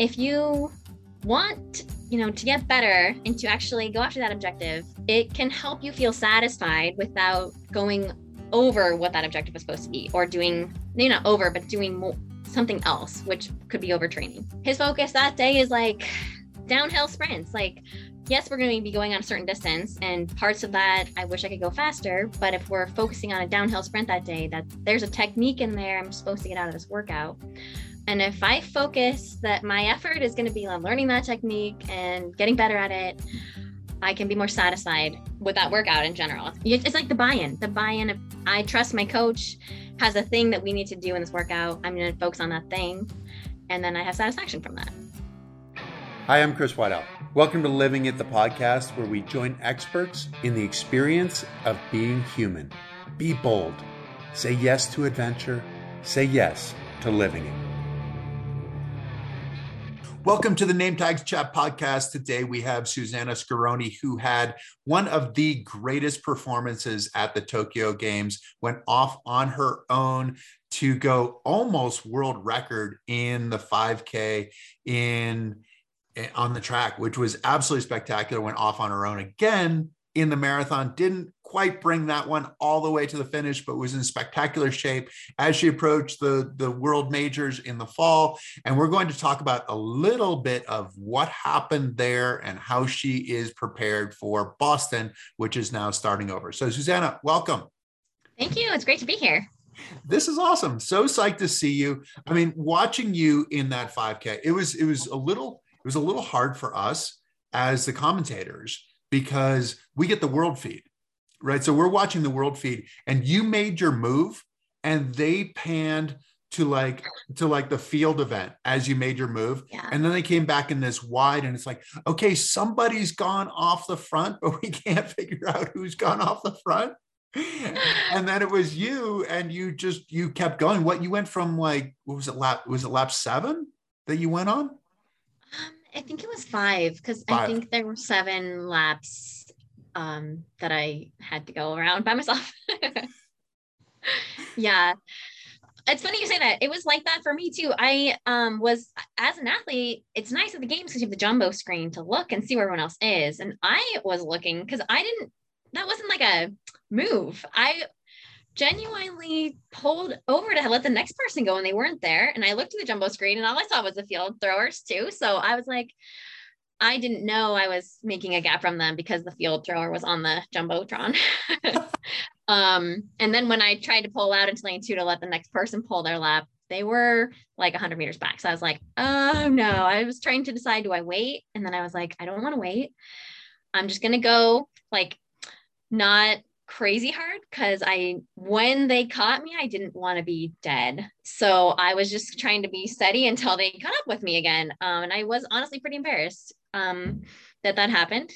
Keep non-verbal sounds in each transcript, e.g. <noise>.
if you want you know to get better and to actually go after that objective it can help you feel satisfied without going over what that objective was supposed to be or doing maybe not over but doing more, something else which could be overtraining. His focus that day is like downhill sprints. Like yes we're going to be going on a certain distance and parts of that i wish i could go faster but if we're focusing on a downhill sprint that day that there's a technique in there i'm supposed to get out of this workout and if I focus that my effort is going to be on learning that technique and getting better at it, I can be more satisfied with that workout in general. It's like the buy in. The buy in of I trust my coach has a thing that we need to do in this workout. I'm going to focus on that thing. And then I have satisfaction from that. Hi, I'm Chris Whiteout. Welcome to Living It, the podcast where we join experts in the experience of being human. Be bold. Say yes to adventure. Say yes to living it. Welcome to the Name Tags Chat podcast. Today we have Susannah Scaroni, who had one of the greatest performances at the Tokyo Games, went off on her own to go almost world record in the 5K in eh, on the track, which was absolutely spectacular. Went off on her own again in the marathon, didn't quite bring that one all the way to the finish, but was in spectacular shape as she approached the, the world majors in the fall. And we're going to talk about a little bit of what happened there and how she is prepared for Boston, which is now starting over. So, Susannah, welcome. Thank you. It's great to be here. This is awesome. So psyched to see you. I mean, watching you in that 5K, it was it was a little it was a little hard for us as the commentators because we get the world feed right? So we're watching the world feed and you made your move and they panned to like to like the field event as you made your move. Yeah. and then they came back in this wide and it's like okay somebody's gone off the front <laughs> but we can't figure out who's gone off the front. <laughs> And then it was you and you just you kept going. What you went from like what was it lap was it lap seven that you went on? Um, i think it was five because i think there were seven laps um, that I had to go around by myself. <laughs> yeah. It's funny you say that. It was like that for me too. I um, was as an athlete, it's nice at the games because you have the jumbo screen to look and see where everyone else is. And I was looking because I didn't that wasn't like a move. I genuinely pulled over to let the next person go and they weren't there. And I looked at the jumbo screen and all I saw was the field throwers too. So I was like, I didn't know I was making a gap from them because the field thrower was on the jumbotron. <laughs> um, and then when I tried to pull out into lane two to let the next person pull their lap, they were like 100 meters back. So I was like, oh no. I was trying to decide, do I wait? And then I was like, I don't want to wait. I'm just going to go like not crazy hard because I, when they caught me, I didn't want to be dead. So I was just trying to be steady until they caught up with me again. Um, and I was honestly pretty embarrassed um, that that happened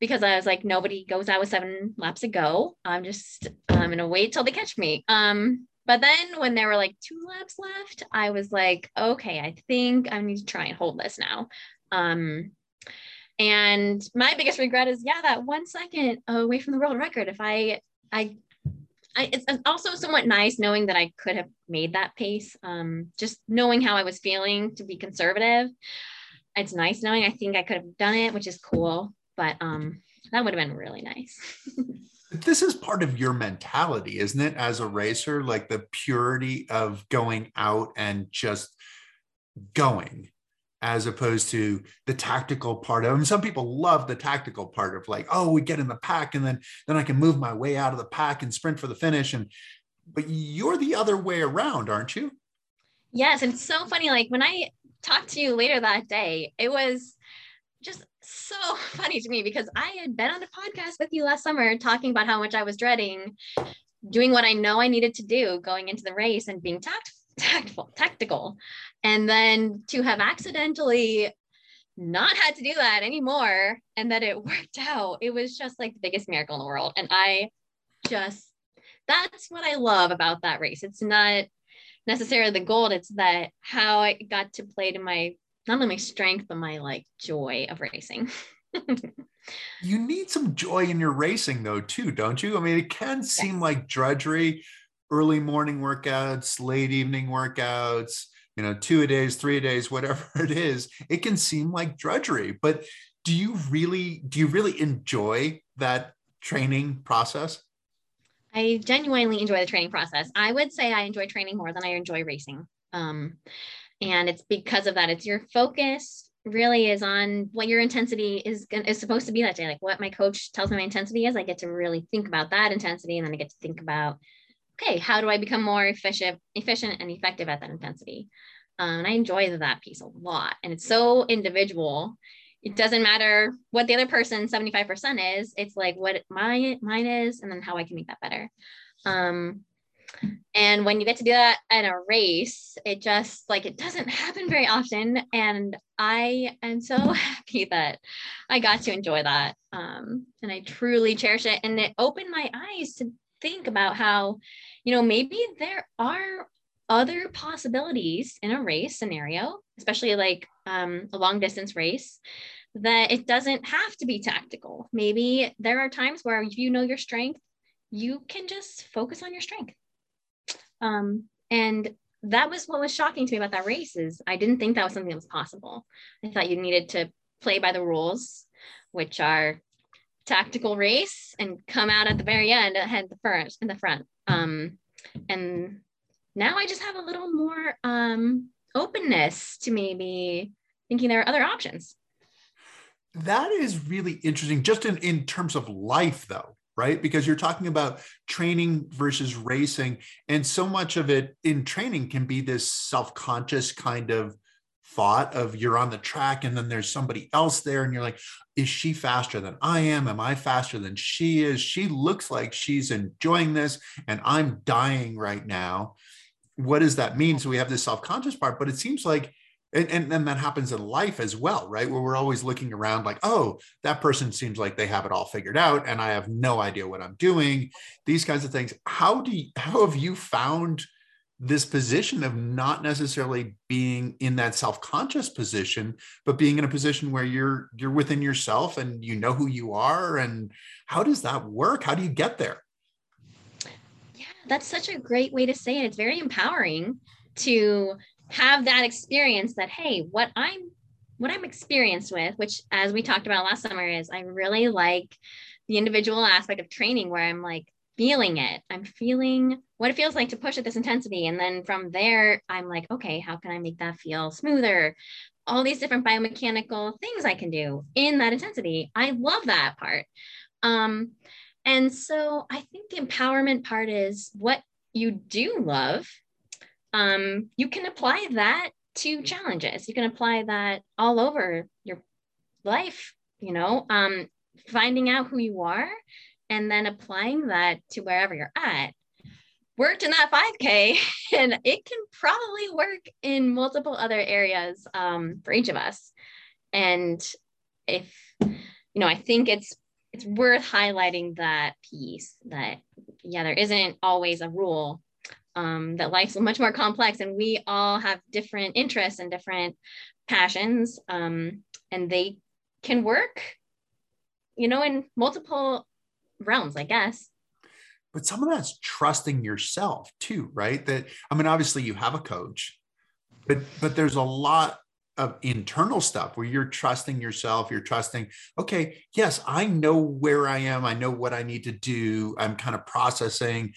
because I was like, nobody goes out with seven laps to go. I'm just, I'm gonna wait till they catch me. Um, but then when there were like two laps left, I was like, okay, I think I need to try and hold this now. Um, and my biggest regret is, yeah, that one second away from the world record. If I, I, I, it's also somewhat nice knowing that I could have made that pace. Um, just knowing how I was feeling to be conservative it's nice knowing I think I could have done it, which is cool. But um, that would have been really nice. <laughs> this is part of your mentality, isn't it? As a racer, like the purity of going out and just going as opposed to the tactical part of. And some people love the tactical part of like, oh, we get in the pack and then then I can move my way out of the pack and sprint for the finish. And but you're the other way around, aren't you? Yes. And it's so funny. Like when I talked to you later that day, it was just so <laughs> funny to me because I had been on a podcast with you last summer talking about how much I was dreading doing what I know I needed to do going into the race and being tact- tactful, tactical. And then to have accidentally not had to do that anymore and that it <laughs> worked out, it was just like the biggest miracle in the world. And I just, that's what I love about that race. It's not necessarily the goal. It's that how I got to play to my not only my strength but my like joy of racing. <laughs> you need some joy in your racing though too, don't you? I mean, it can seem yes. like drudgery, early morning workouts, late evening workouts, you know, two a days, three a days, whatever <laughs> it is, it can seem like drudgery. But do you really do you really enjoy that training process? I genuinely enjoy the training process. I would say I enjoy training more than I enjoy racing. Um, and it's because of that. It's your focus really is on what your intensity is is supposed to be that day. Like what my coach tells me my intensity is, I get to really think about that intensity, and then I get to think about, okay, how do I become more efficient, efficient and effective at that intensity? Um, and I enjoy that piece a lot, and it's so individual it doesn't matter what the other person 75% is it's like what my mine is and then how i can make that better. Um and when you get to do that in a race it just like it doesn't happen very often. And i am so <laughs> happy that i got to enjoy that um and i truly cherish it. And it opened my eyes to think about how you know maybe there are other possibilities in a race scenario, especially like um, a long distance race, that it doesn't have to be tactical. Maybe there are times where if you know your strength, you can just focus on your strength. Um, and that was what was shocking to me about that race is I didn't think that was something that was possible. I thought you needed to play by the rules, which are tactical race and come out at the very end ahead the first in the front. Um, and now I just have a little more um, openness to maybe thinking there are other options. That is really interesting, just in, in terms of life, though, right? Because you're talking about training versus racing. And so much of it in training can be this self conscious kind of thought of you're on the track and then there's somebody else there and you're like is she faster than i am am i faster than she is she looks like she's enjoying this and i'm dying right now what does that mean? So we have this self-conscious part, but it seems like and, and then that happens in life as well, right? Where we're always looking around like, oh, that person seems like they have it all figured out, and I have no idea what I'm doing. These kinds of things. How do you, how have you found this position of not necessarily being in that self-conscious position, but being in a position where you're you're within yourself and you know who you are? And how does that work? How do you get there? That's such a great way to say it. It's very empowering to have that experience that, hey, what I'm what I'm experienced with, which as we talked about last summer, is I really like the individual aspect of training where I'm like feeling it. I'm feeling what it feels like to push at this intensity. And then from there, I'm like, okay, how can I make that feel smoother? All these different biomechanical things I can do in that intensity. I love that part. Um, and so I think the empowerment part is what you do love. Um, you can apply that to challenges. You can apply that all over your life, you know, um, finding out who you are and then applying that to wherever you're at. Worked in that 5K, <laughs> and it can probably work in multiple other areas um, for each of us. And if, you know, I think it's it's worth highlighting that piece that yeah there isn't always a rule um, that life's <laughs> much more complex and we all have different interests and different passions um, and they can work you know in multiple realms i guess. But some of that's trusting yourself too right? That i mean obviously you have a coach but but there's a lot of internal stuff where you're trusting yourself you're trusting okay yes i know where i am i know what i need to do i'm kind of processing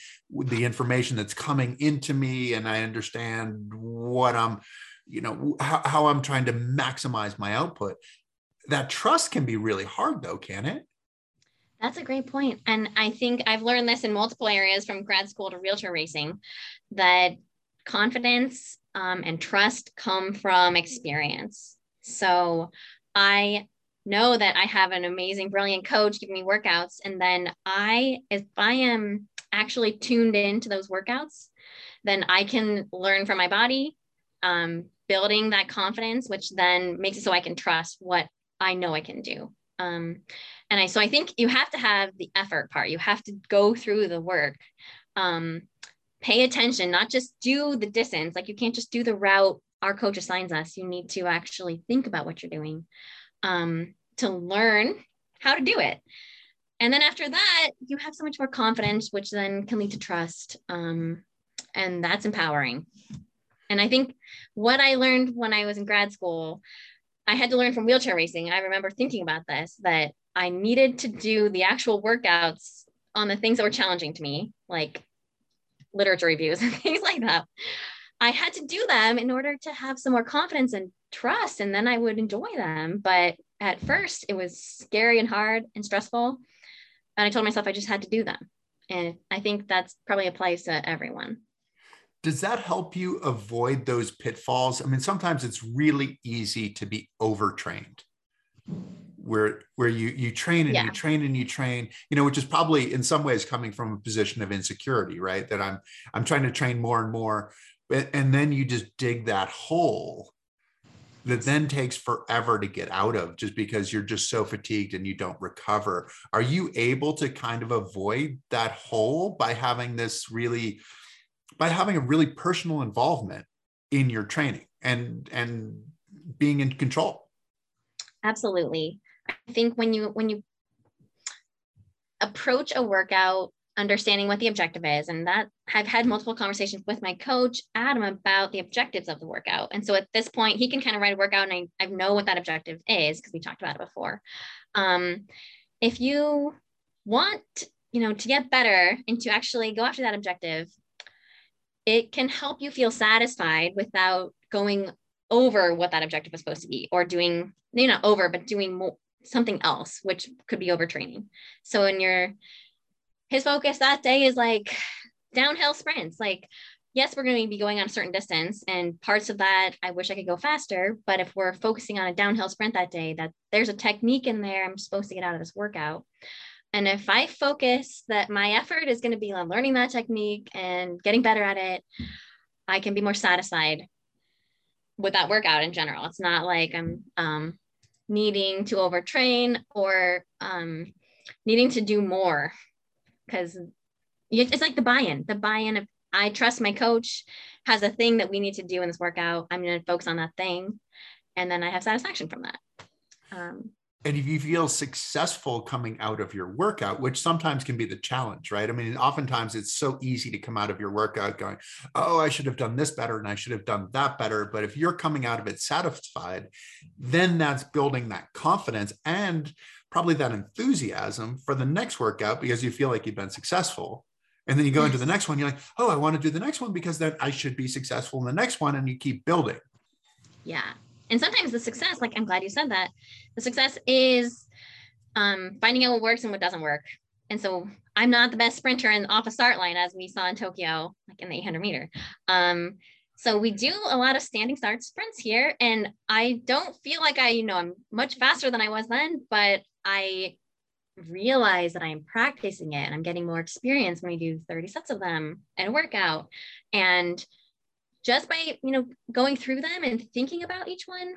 the information that's coming into me and i understand what i'm you know how, how i'm trying to maximize my output. That trust can be really hard though can it? That's a great point and i think i've learned this in multiple areas from grad school to wheelchair racing that confidence um, and trust come from experience. So I know that I have an amazing, brilliant coach giving me workouts. And then I, if I am actually tuned into those workouts, then I can learn from my body, um, building that confidence, which then makes it so I can trust what I know I can do. Um, and I, so I think you have to have the effort part. You have to go through the work. Um, pay attention, not just do the distance. Like you can't just do the route our coach assigns us. You need to actually think about what you're doing um, to learn how to do it. And then after that, you have so much more confidence, which then can lead to trust. Um, and that's empowering. And I think what I learned when I was in grad school, I had to learn from wheelchair racing. I remember thinking about this that I needed to do the actual workouts on the things that were challenging to me, like literature reviews <laughs> and things like that. I had to do them in order to have some more confidence and trust, and then I would enjoy them. But at first, it was scary and hard and stressful. And I told myself I just had to do them. And I think that's probably applies to everyone. Does that help you avoid those pitfalls? I mean, sometimes it's really easy to be overtrained where where you you train and yeah. you train and you train you know which is probably in some ways coming from a position of insecurity right? That i'm i'm trying to train more and more but, and then you just dig that hole that then takes forever to get out of just because you're just so fatigued and you don't recover. Are you able to kind of avoid that hole by having this really by having a really personal involvement in your training and and being in control? Absolutely I think when you when you approach a workout understanding what the objective is and that I've had multiple conversations with my coach Adam about the objectives of the workout. And so at this point he can kind of write a workout and I, I know what that objective is because we talked about it before. Um, if you want you know to get better and to actually go after that objective it can help you feel satisfied without going over what that objective was supposed to be or doing maybe not over but doing more something else, which could be overtraining. So in your his focus that day is like downhill sprints. Like, yes, we're going to be going on a certain distance, and parts of that I wish I could go faster. But if we're focusing on a downhill sprint that day, that there's a technique in there I'm supposed to get out of this workout. And if I focus that my effort is going to be on learning that technique and getting better at it, I can be more satisfied with that workout in general. It's not like I'm um, needing to overtrain or um, needing to do more. Because it's like the buy-in. The buy-in of i trust my coach has a thing that we need to do in this workout. I'm going to focus on that thing. And then i have satisfaction from that. Um, and if you feel successful coming out of your workout which sometimes can be the challenge right? I mean oftentimes it's so easy to come out of your workout going oh i should have done this better and i should have done that better. But if you're coming out of it satisfied then that's building that confidence and probably that enthusiasm for the next workout because you feel like you've been successful. And then you go into the mm-hmm. next one you're like oh i want to do the next one because then i should be successful in the next one and you keep building. Yeah and sometimes the success like i'm glad you said that the success is um, finding out what works and what doesn't work. And so i'm not the best sprinter in off a start line as we saw in tokyo like in the 800 meter. Um, so we do a lot of standing start sprints here and i don't feel like i you know i'm much faster than i was then but i realize that i'm practicing it and i'm getting more experience when we do 30 sets of them in a workout. And just by you know going through them and thinking about each one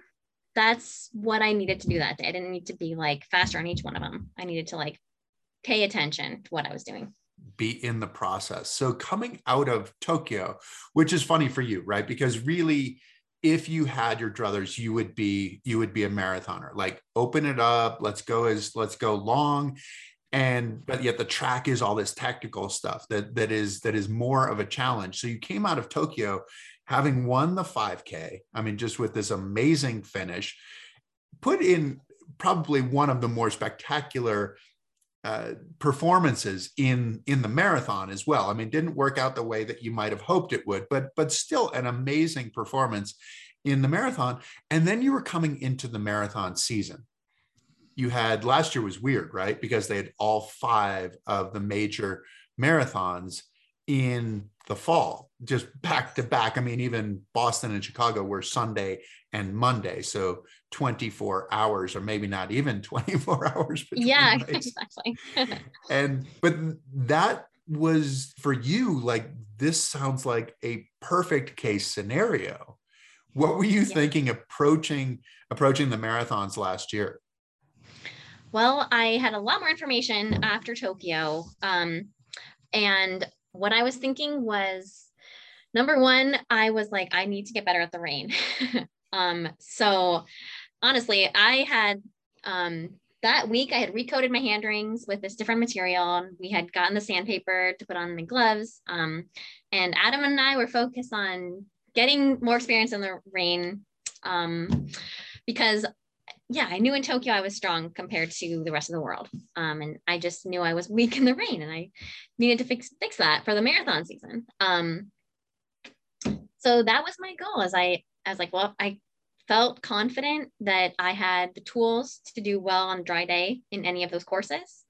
that's what i needed to do that day. I didn't need to be like faster on each one of them. I needed to like pay attention to what i was doing. Be in the process. So coming out of tokyo which is funny for you right? Because really if you had your druthers you would be you would be a marathoner. Like open it up. Let's go as let's go long. And but yet the track is all this technical stuff that that is that is more of a challenge. So you came out of tokyo having won the 5K, I mean, just with this amazing finish, put in probably one of the more spectacular uh, performances in in the marathon as well. I mean, didn't work out the way that you might have hoped it would, but but still an amazing performance in the marathon. And then you were coming into the marathon season. You had last year was weird, right? Because they had all five of the major marathons in the fall, just back to back. I mean, even Boston and Chicago were Sunday and Monday. So 24 hours, or maybe not even <laughs> 24 hours. Yeah, exactly. <laughs> and, but that was for you, like, this sounds like a perfect case scenario. What were you yeah. thinking approaching approaching the marathons last year? Well, I had a lot more information after Tokyo. Um, and what I was thinking was number one, I was like, I need to get better at the rain. <laughs> um, so honestly, I had um, that week I had recoated my hand rings with this different material. We had gotten the sandpaper to put on my gloves. Um, and Adam and I were focused on getting more experience in the rain um, because yeah, I knew in Tokyo I was strong compared to the rest of the world. Um, and I just knew I was weak in the rain and I needed to fix fix that for the marathon season. Um, so that was my goal as I I was like, well, I felt confident that I had the tools to do well on a dry day in any of those courses.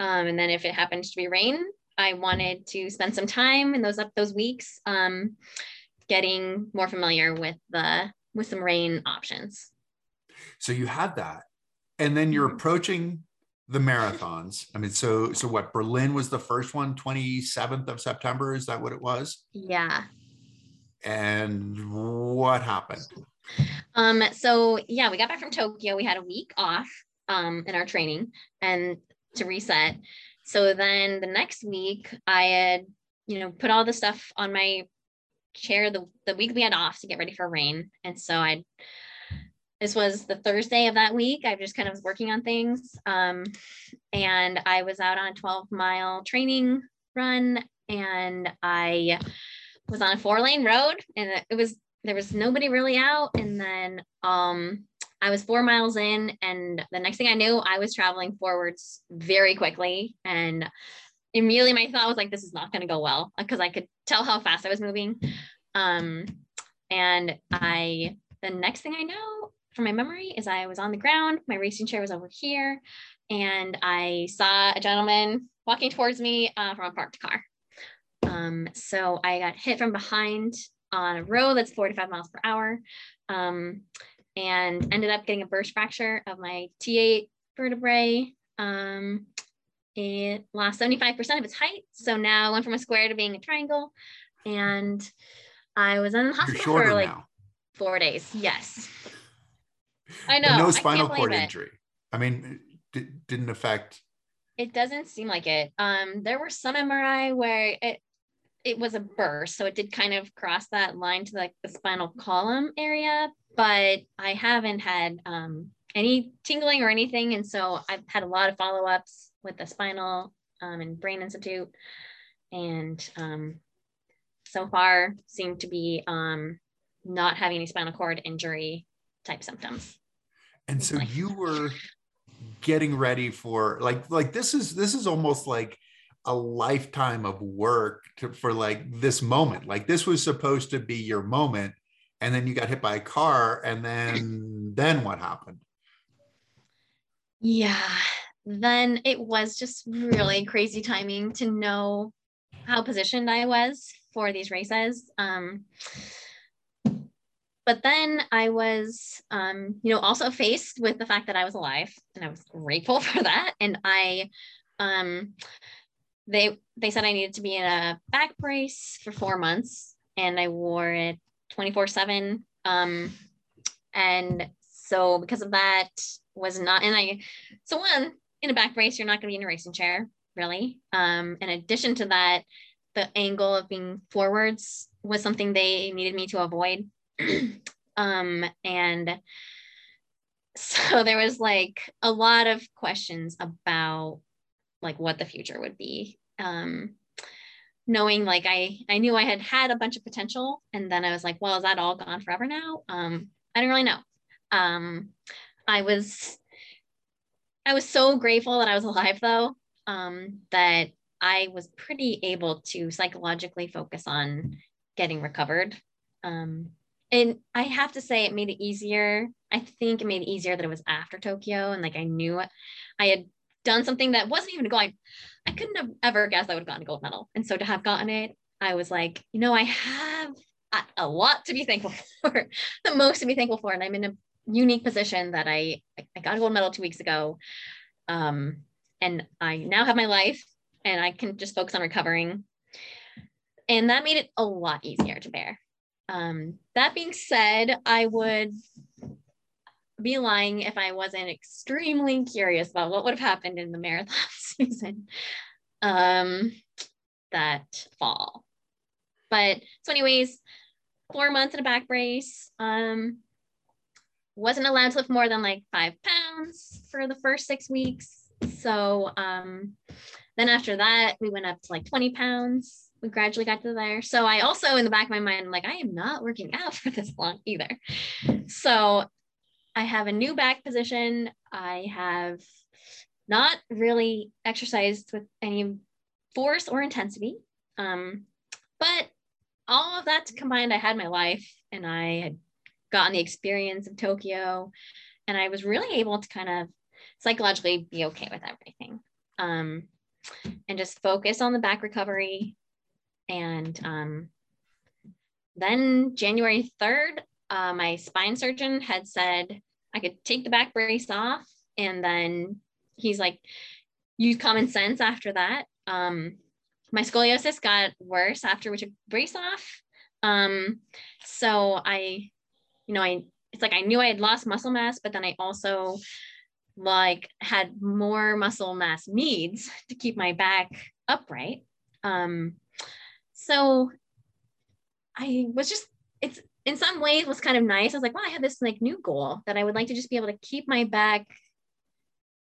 Um, and then if it happened to be rain, I wanted to spend some time in those up those weeks um, getting more familiar with the with some rain options. So you had that. And then you're mm-hmm. approaching the marathons. I mean, so so what? Berlin was the first one, 27th of September. Is that what it was? Yeah. And what happened? Um, so yeah, we got back from Tokyo. We had a week off um in our training and to reset. So then the next week I had, you know, put all the stuff on my chair the, the week we had off to get ready for rain. And so I this was the Thursday of that week. I just kind of was working on things. Um, and I was out on a 12 mile training run and I was on a four lane road and it was, there was nobody really out. And then um, I was four miles in and the next thing I knew, I was traveling forwards very quickly. And immediately my thought was like, this is not going to go well because I could tell how fast I was moving. Um, and I, the next thing I know, from my memory is I was on the ground, my racing chair was over here, and I saw a gentleman walking towards me uh, from a parked car. Um, so I got hit from behind on a road that's 45 miles per hour um, and ended up getting a burst fracture of my T8 vertebrae. Um, it lost 75% of its height. So now I went from a square to being a triangle. And I was in the hospital for like now. four days. Yes. I know. no spinal cord injury. I mean, it didn't affect. It doesn't seem like it. Um, there were some MRI where it it was a burst, so it did kind of cross that line to like the spinal column area, but I haven't had um, any tingling or anything, and so I've had a lot of follow ups with the spinal um, and brain institute, and um, so far seem to be um, not having any spinal cord injury type symptoms. And so you were getting ready for like like this is this is almost like a lifetime of work to, for like this moment. Like this was supposed to be your moment and then you got hit by a car and then then what happened? Yeah. Then it was just really crazy timing to know how positioned I was for these races. Um, but then I was, um, you know, also faced with the fact that I was alive, and I was grateful <laughs> for that. And I, um, they they said I needed to be in a back brace for four months, and I wore it twenty four seven. Um, and so because of that, was not, and I, so one in a back brace, you're not going to be in a racing chair, really. Um, in addition to that, the angle of being forwards was something they needed me to avoid <clears throat> um, and so <laughs> there was like a lot of questions about like what the future would be. Um, knowing like I I knew I had had a bunch of potential, and then I was like, well, is that all gone forever now? Um, I didn't really know. Um, I was I was so grateful that I was <laughs> alive though. Um, that I was pretty able to psychologically focus on getting recovered. Um, and I have to say, it made it easier. I think it made it easier that it was after Tokyo, and like I knew. I had done something that wasn't even going. I couldn't have ever guessed I would have gotten a gold medal, and so to have gotten it, I was like, you know, I have a lot to be thankful <laughs> for, the most to be thankful for, and I'm in a unique position that I I got a gold medal two weeks ago, um, and I now have my life, and I can just focus on recovering, and that made it a lot easier to bear. Um, that being said, I would be lying if I wasn't extremely curious about what would have happened in the marathon <laughs> season um, that fall. But so, anyways, four months in a back brace. Um, wasn't allowed to lift more than like five pounds for the first six weeks. So um, then after that, we went up to like 20 pounds. We gradually got to there. So I also in the back of my mind, I'm like, I am not working out <laughs> for this long either. So I have a new back position. I have not really exercised with any force or intensity. Um, but all of that combined, I had my life and I had gotten the experience of Tokyo and I was really able to kind of psychologically be okay with everything. Um, and just focus on the back recovery. And um, then January 3rd, uh, my spine surgeon had said I could take the back brace off. And then he's like, use common sense after that. Um, my scoliosis got worse after we took brace off. Um, so I, you know, I, it's like I knew I had lost muscle mass, but then I also like had more muscle mass needs to keep my back upright. Um, so I was just, it's in some ways was kind of nice. I was like, well, I had this like new goal that I would like to just be able to keep my back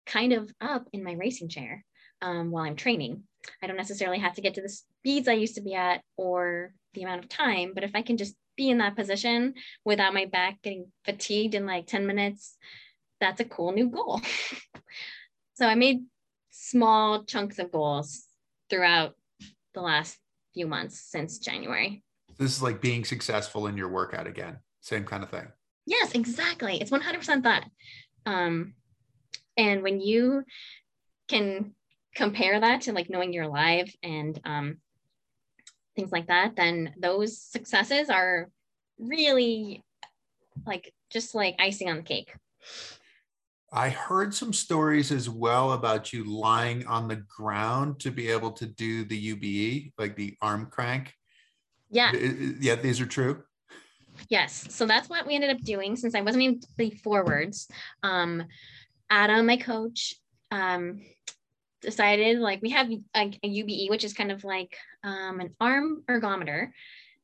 kind of up in my racing chair um, while I'm training. I don't necessarily have to get to the speeds I used to be at or the amount of time, but if I can just be in that position without my back getting fatigued in like 10 minutes that's a cool new goal. <laughs> so I made small chunks of goals throughout the last few months since January. This is like being successful in your workout again. Same kind of thing. Yes, exactly. It's 100% that. Um, and when you can compare that to like knowing you're alive and um, things like that, then those successes are really like just like icing on the cake. I heard some stories as well about you lying on the ground to be able to do the UBE, like the arm crank. Yeah. Yeah, these are true. Yes. So that's what we ended up doing since I wasn't able to be forwards. Um, Adam, my coach, um, decided like we have a, a, UBE, which is kind of like um, an arm ergometer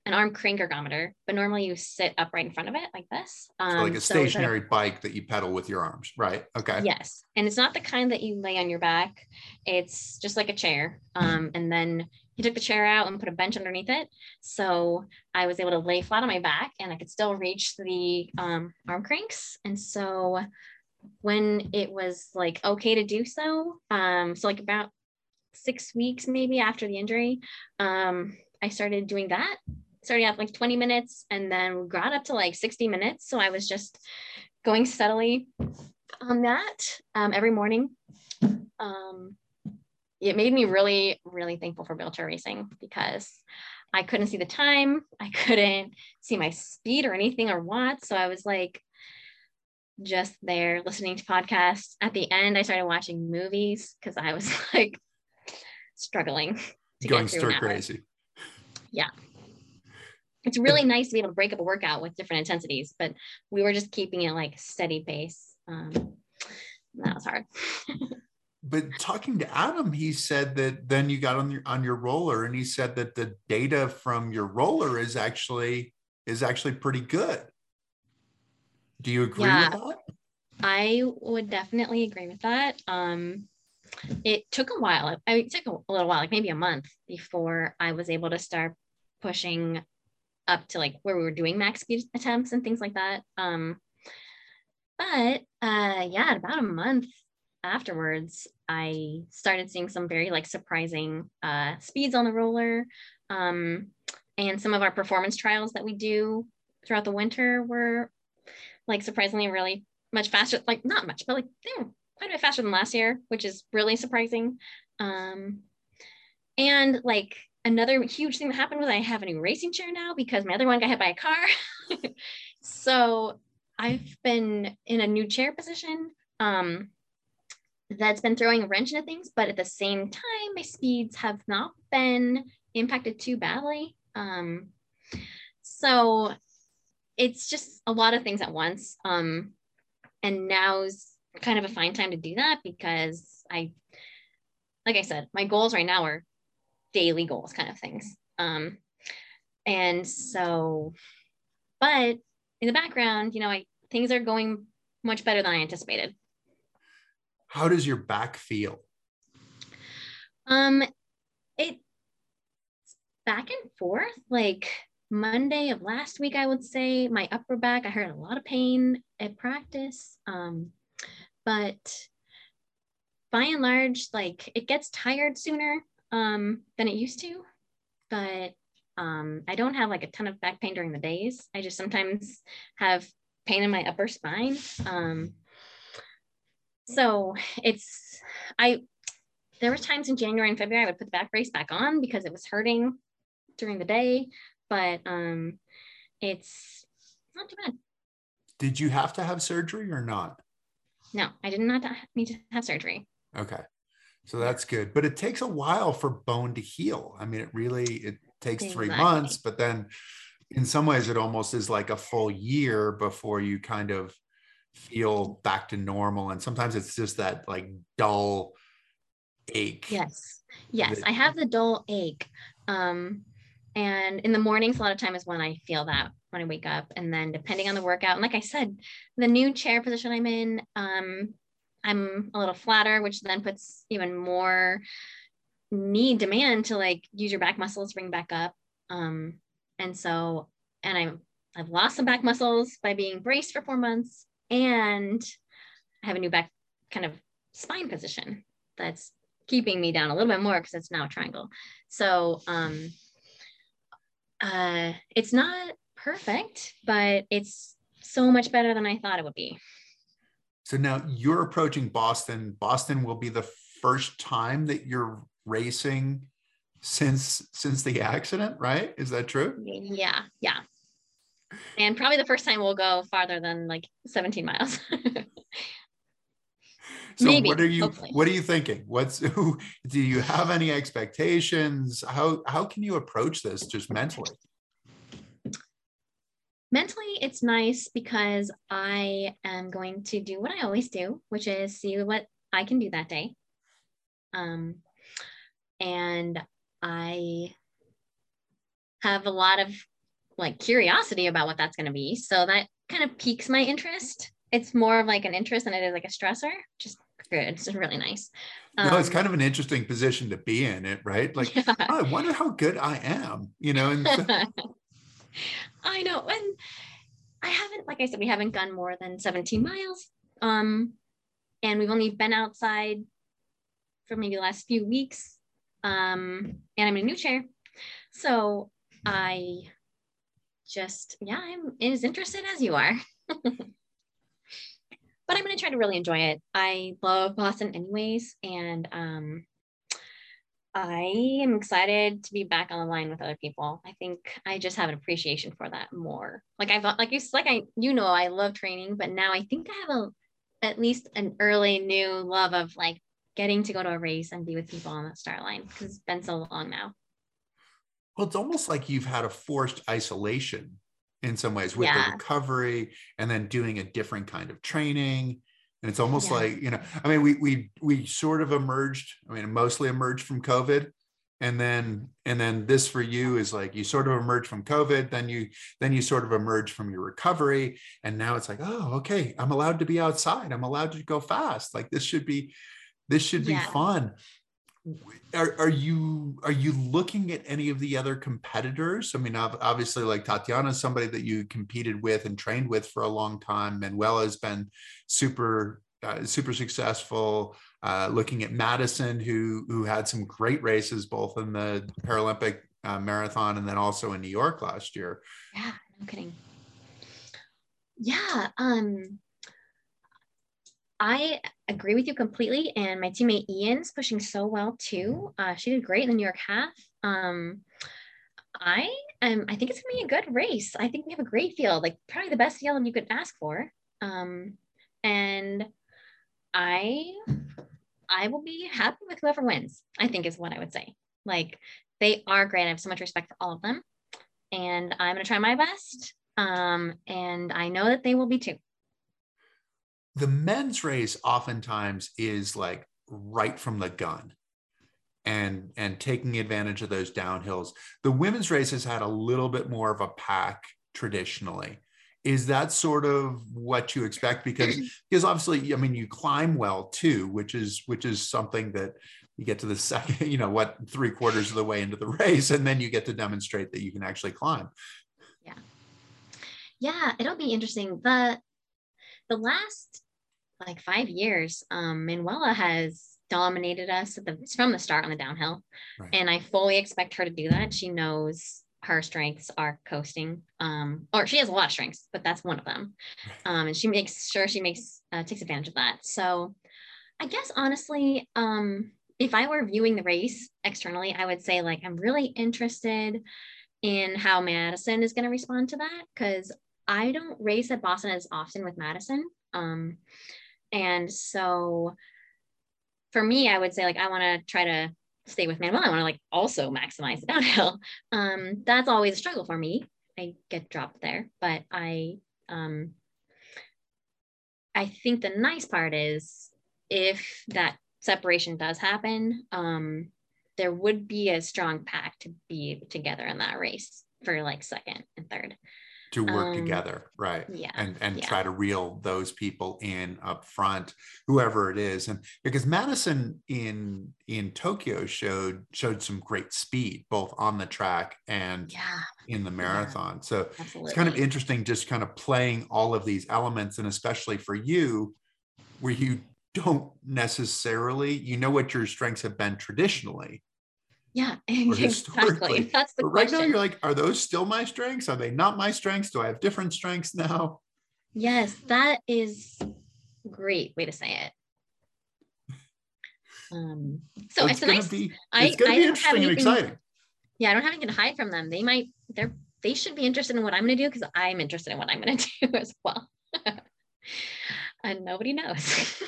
an arm crank ergometer, but normally you sit upright in front of it like this. Um, so like a stationary so bike that you pedal with your arms, right? Okay. Yes. And it's not the kind that you lay on your back. It's just like a chair. Um, and then he took the chair out and put a bench underneath it. So I was able to lay flat on my back and I could still reach the um, arm cranks. And so when it was like okay to do so, um, so like about six weeks maybe after the injury, um, I started doing that starting out like 20 minutes and then got up to like 60 minutes. So I was just going steadily on that um, every morning. Um, it made me really, really thankful for wheelchair racing because I couldn't see the time. I <laughs> couldn't see my speed or anything or watts. So I was like just there listening to podcasts. At the end, I started watching movies because I was <laughs> like struggling to going stir crazy. Yeah it's really nice to be able to break up a workout with different intensities, but we were just keeping it like steady pace. Um, that was hard. <laughs> but talking to Adam, he said that then you got on your on your roller, and he said that the data from your roller is actually is actually pretty good. Do you agree yeah, with that? I would definitely agree with that. Um, it took a while. I mean, it took a little while, like maybe a month, before I was able to start pushing up to like where we were doing max speed attempts and things like that. Um, but uh, yeah, about a month afterwards, I started seeing some very like surprising uh, speeds on the roller. Um, and some of our performance trials that we do throughout the winter were like surprisingly really much faster, like not much, but like they were quite a bit faster than last year, which is really surprising. Um, and like another huge thing that happened was I have a new racing chair now because my other one got hit by a car. <laughs> so I've been in a new chair position um, that's been throwing a wrench into things, but at the same time, my speeds have not been impacted too badly. Um, so it's just a lot of things at once. Um, and now's kind of a fine time to do that because I, like I said, my goals right now are daily goals kind of things. Um, and so, but in the background, you know, I, things are going much better than I anticipated. How does your back feel? Um, it back and forth. Like Monday of last week, I would say my upper back, I heard a lot of pain at practice. Um, but by and large, like it gets tired sooner um, than it used to. But um, I don't have like a ton of back pain during the days. I just sometimes have pain in my upper spine. Um, so it's I there were times in January and February I would put the back brace back on because it was hurting during the day, but um, it's not too bad. Did you have to have surgery or not? No, I did not need to have surgery. Okay. So that's good. But it takes a while for bone to heal. I mean, it really it takes exactly. three months, but then in some ways it almost is like a full year before you kind of feel back to normal. And sometimes it's just that like dull ache. Yes. Yes. That- I have the dull ache. Um, and in the mornings, a lot of time is when I feel that when I wake up. And then depending on the workout, and like I said, the new chair position I'm in, um, I'm a little flatter, which then puts even more need demand to like use your back muscles, bring back up. Um, and so, and I'm I've lost some back muscles by being braced for four months, and I have a new back kind of spine position that's keeping me down a little bit more because it's now a triangle. So um, uh, it's not perfect, but it's so much better than I thought it would be. So now you're approaching Boston. Boston will be the first time that you're racing since since the accident, right? Is that true? Yeah, yeah. And probably the first time we'll go farther than like 17 miles. <laughs> so Maybe, what are you hopefully. what are you thinking? What's <laughs> do you have any expectations? How how can you approach this just mentally? Mentally it's nice because i am going to do what i always do which is see what i can do that day. Um, and i have a lot of like curiosity about what that's going to be. So that kind of piques my interest. It's more of like an interest than it is like a stressor. Just good. It's really nice. Um, no it's um, kind of an interesting position to be in it right? Like <laughs> yeah. oh, i wonder how good i am you know and so, <laughs> I know. And I haven't, like I said, we haven't gone more than 17 miles. Um, and we've only been outside for maybe the last few weeks. Um, and I'm in a new chair. So I just, yeah, I'm as interested as you are. <laughs> but I'm going to try to really enjoy it. I love Boston anyways. And um, I am excited to be back on the line with other people. I think I just have an appreciation for that more. Like I've like you like I you know I love training, but now I think I have a at least an early new love of like getting to go to a race and be with people on the start line because it's been so long now. Well, it's almost like you've had a forced isolation in some ways with yeah. the recovery and then doing a different kind of training and it's almost yeah. like you know i mean we we we sort of emerged i mean mostly emerged from covid. And then and then this for you is like you sort of emerge from covid then you then you sort of emerge from your recovery. And now it's like oh okay i'm allowed to be outside. I'm allowed to go fast. Like this should be this should be fun are, are you are you looking at any of the other competitors? I mean obviously like tatyana is somebody that you competed with and trained with for a long time. Manuela has been super uh, super successful uh, looking at madison who who had some great races both in the paralympic uh, marathon and then also in new york last year. Yeah no kidding. Yeah um I agree with you completely. And my teammate Ian's pushing so well too. Uh, she did great in the New York half. Um, I am, I think it's gonna be a good race. I think we have a great field, like probably the best field you could ask for. Um, and I I will be happy with whoever wins, I think is what I would say. Like they are great. I have so much respect for all of them. And I'm gonna try my best. Um, and I know that they will be too the men's race oftentimes is like right from the gun and and taking advantage of those downhills the women's race has had a little bit more of a pack traditionally is that sort of what you expect because <clears throat> because obviously i mean you climb well too which is which is something that you get to the second, <laughs> you know, what three quarters of the way into the race, and then you get to demonstrate that you can actually climb. Yeah. Yeah, it'll be interesting. The the last like five years, um, Manuela has dominated us the, from the start on the downhill. Right. And I fully expect her to do that. She knows her strengths are coasting um, or she has a lot of strengths but that's one of them um, and she makes sure she makes uh, takes advantage of that so i guess honestly um, if i were viewing the race externally i would say like i'm really interested in how madison is going to respond to that because i don't race at boston as often with madison um, and so for me i would say like i want to try to stay with Manuel. I want to like also maximize the downhill. <laughs> Um, that's always a struggle for me. I get dropped there, but I um, I think the nice part is if that separation does happen, um, there would be a strong pack to be together in that race for like second and third to work um, together right yeah and and yeah. try to reel those people in up front whoever it is and because madison in in tokyo showed showed some great speed both on the track and yeah. in the marathon yeah. so Absolutely. it's kind of interesting just kind of playing all of these elements and especially for you where you don't necessarily you know what your strengths have been traditionally yeah, <laughs> exactly. That's the but right now, you're like, are those still my strengths? Are they not my strengths? Do I have different strengths now? Yes, that is great way to say it. Um, so, it's, it's gonna nice. Be, it's gonna I be interesting and exciting. Yeah, I don't have anything to hide from them. They might. They're. They should be interested in what I'm going to do because I'm interested in what I'm going <laughs> to do as well. <laughs> and nobody knows.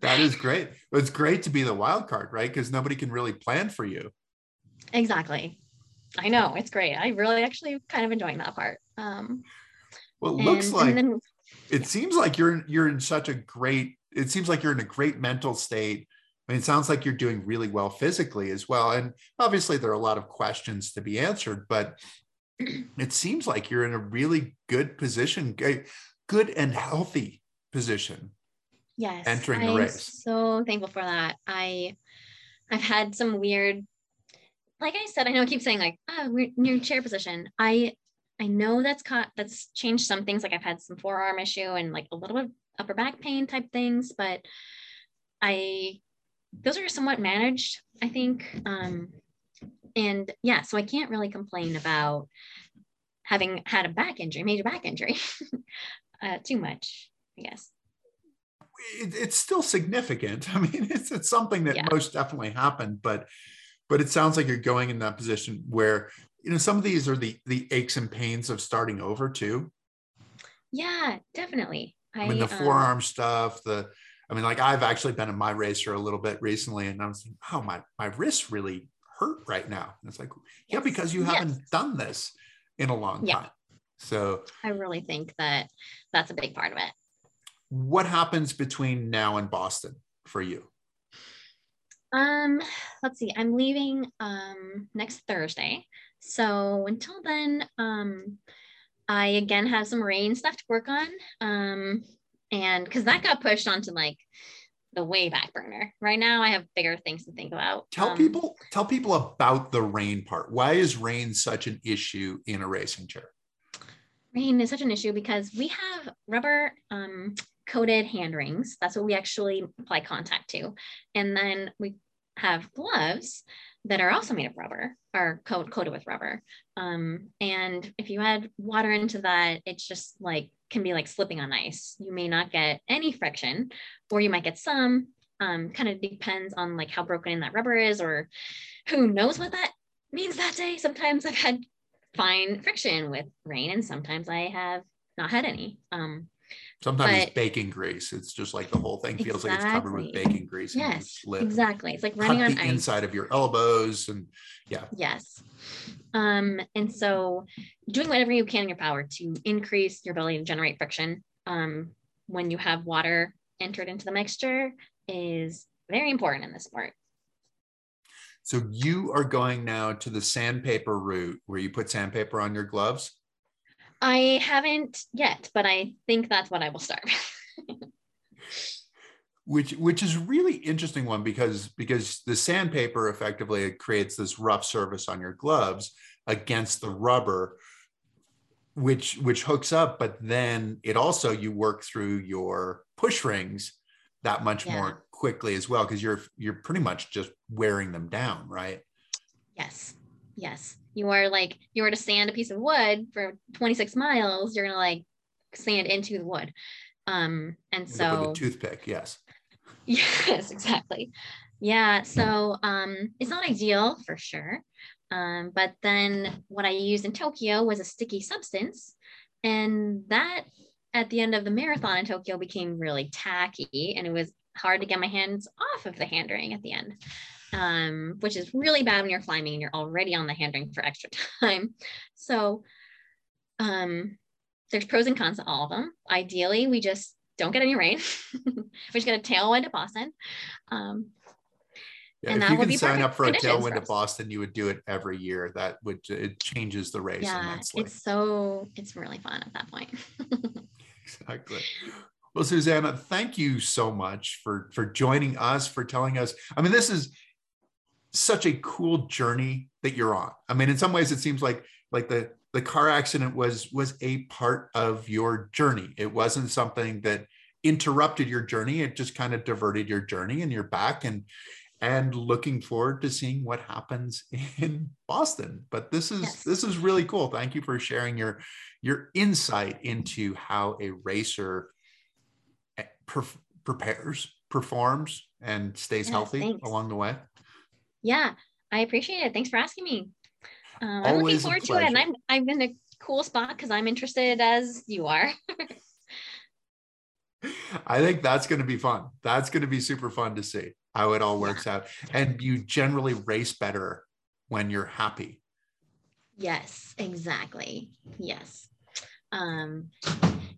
That is great. It's great to be the wild card, right? Because nobody can really plan for you. Exactly. I know it's great. I really actually kind of enjoying that part. Um, well, it looks like then, it yeah. seems like you're you're in such a great. It seems like you're in a great mental state. I mean, it sounds like you're doing really well physically as well. And obviously, there are a lot of questions to be answered, but <clears throat> it seems like you're in a really good position, good and healthy position yes entering the race. so thankful for that. I i've had some weird like i said i know i keep saying like oh we're new chair position. I i know that's caught that's changed some things like i've had some forearm issue and like a little bit of upper back pain type things but i those are somewhat managed i think um and yeah so i can't really complain about having had a back injury major back injury <laughs> uh, too much i guess it, it's still significant. <laughs> I mean, it's it's something that yeah. most definitely happened, but but it sounds like you're going in that position where you know some of these are the the aches and pains of starting over too. Yeah, definitely. I, I mean, the um, forearm stuff, the I mean, like I've actually been in my racer a little bit recently, and I was like, oh, my my wrist really hurt right now. And it's like, yes. yeah, because you haven't done this in a long yeah. time. So I really think that that's a big part of it what happens between now and Boston for you? Um, let's see. I'm leaving um next Thursday. So until then, um, I again have some rain stuff to work on. Um, and because that got pushed onto like the way back burner. Right now, I have bigger things to think about. Tell um, people, tell people about the rain part. Why is rain such an issue in a racing chair? Rain is such an issue because we have rubber um, coated hand rings. That's what we actually apply contact to. And then we have gloves that are also made of rubber or coat, coated with rubber. Um, and if you add water into that, it's just like can be like slipping on ice. You may not get any friction, or you might get some. Um, kind of depends on like how broken in that rubber is, or who knows what that means that day. Sometimes I've had fine friction with rain, and sometimes I have not had any. Um, Sometimes but, it's bacon grease. It's just like the whole thing feels exactly. like it's covered with bacon grease. Yes, exactly. It's like running on the ice. inside of your elbows, and yeah. Yes. Um, and so, doing whatever you can in your power to increase your ability to generate friction um, when you have water entered into the mixture is very important in this sport. So you are going now to the sandpaper route where you put sandpaper on your gloves. I haven't yet, but I think that's what I will start. <laughs> which which is really interesting one because because the sandpaper effectively it creates this rough surface on your gloves against the rubber which which hooks up but then it also you work through your push rings that much yeah. more quickly as well because you're you're pretty much just wearing them down right yes yes you are like you were to sand a piece of wood for 26 miles you're gonna like sand into the wood. Um and so with a toothpick yes. <laughs> Yes exactly. Yeah so um it's not ideal for sure. Um, but then what I used in Tokyo was a sticky substance. And that at the end of the marathon in Tokyo became really tacky and it was hard to get my hands off of the hand ring at the end, um, which is really bad when you're climbing and you're already on the hand ring for extra <laughs> time. So um, there's pros and cons to all of them. Ideally, we just don't get any rain. <laughs> we just get a tailwind to Boston. Um, yeah, and if you can sign up for a tailwind at Boston, you would do it every year. That would it changes the race yeah, immensely. It's so it's really fun at that point. <laughs> exactly. Well, Susannah, thank you so much for for joining us, for telling us. I mean, this is such a cool journey that you're on. I mean, in some ways, it seems like like the the car accident was was a part of your journey. It wasn't something that interrupted your journey. It just kind of diverted your journey, and you're back and and looking forward to seeing what happens in Boston. But this is yes. this is really cool. Thank you for sharing your your insight into how a racer eh, prepares, performs, and stays yes, healthy thanks. along the way. Yeah, I appreciate it. Thanks for asking me. Um, I'm looking forward to it, and I'm I'm in a cool spot because I'm interested as you are. <laughs> I think that's going to be fun. That's going to be super fun to see how it all works yeah. out. And you generally race better when you're happy. Yes, exactly. Yes. Um,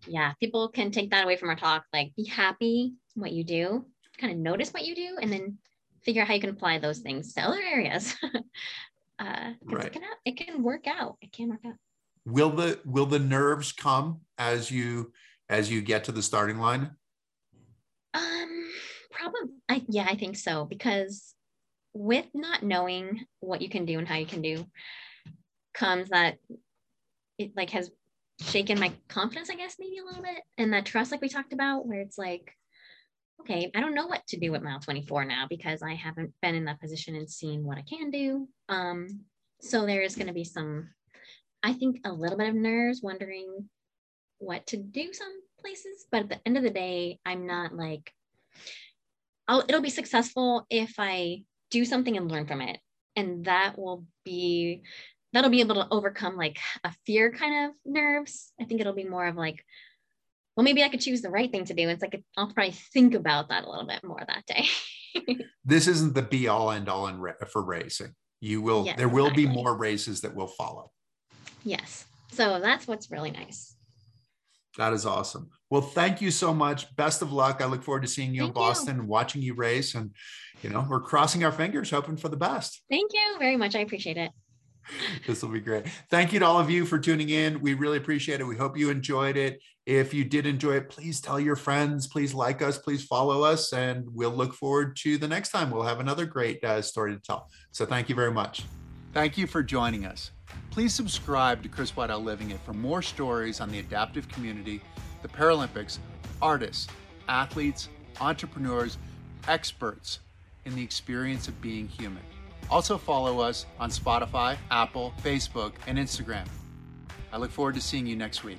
yeah, people can take that away from our talk. Like, be happy what you do, kind of notice what you do, and then figure out how you can apply those things to other areas. <laughs> uh, right. it can it can work out. It can work out. Will the will the nerves come as you as you get to the starting line? Um, probably. I yeah, I think so because with not knowing what you can do and how you can do comes that it like has shaken my confidence, I guess, maybe a little bit. And that trust, like we talked about, where it's like, okay, I don't know what to do with mile 24 now because I haven't been in that position and seen what I can do. Um, so there is going to be some, I think, a little bit of nerves, wondering what to do some places. But at the end of the day, I'm not like, I'll, it'll be successful if I do something and learn from it. And that will be, that'll be able to overcome like a fear kind of nerves. I think it'll be more of like, well, maybe I could choose the right thing to do. It's like, I'll probably think about that a little bit more that day. <laughs> this isn't the be all end all in ra- for racing. You will, yes, there will exactly. be more races that will follow. Yes. So that's what's really nice. That is awesome. Well, thank you so much. Best of luck. I look forward to seeing you thank in Boston, watching you race, and you know we're crossing our fingers, hoping for the best. Thank you very much. I appreciate it. <laughs> this will be great. Thank you to all of you for tuning in. We really appreciate it. We hope you enjoyed it. If you did enjoy it, please tell your friends. Please like us. Please follow us, and we'll look forward to the next time. We'll have another great uh, story to tell. So, thank you very much. Thank you for joining us. Please subscribe to Chris Waddell Living It for more stories on the adaptive community, the Paralympics, artists, athletes, entrepreneurs, experts in the experience of being human. Also, follow us on Spotify, Apple, Facebook, and Instagram. I look forward to seeing you next week.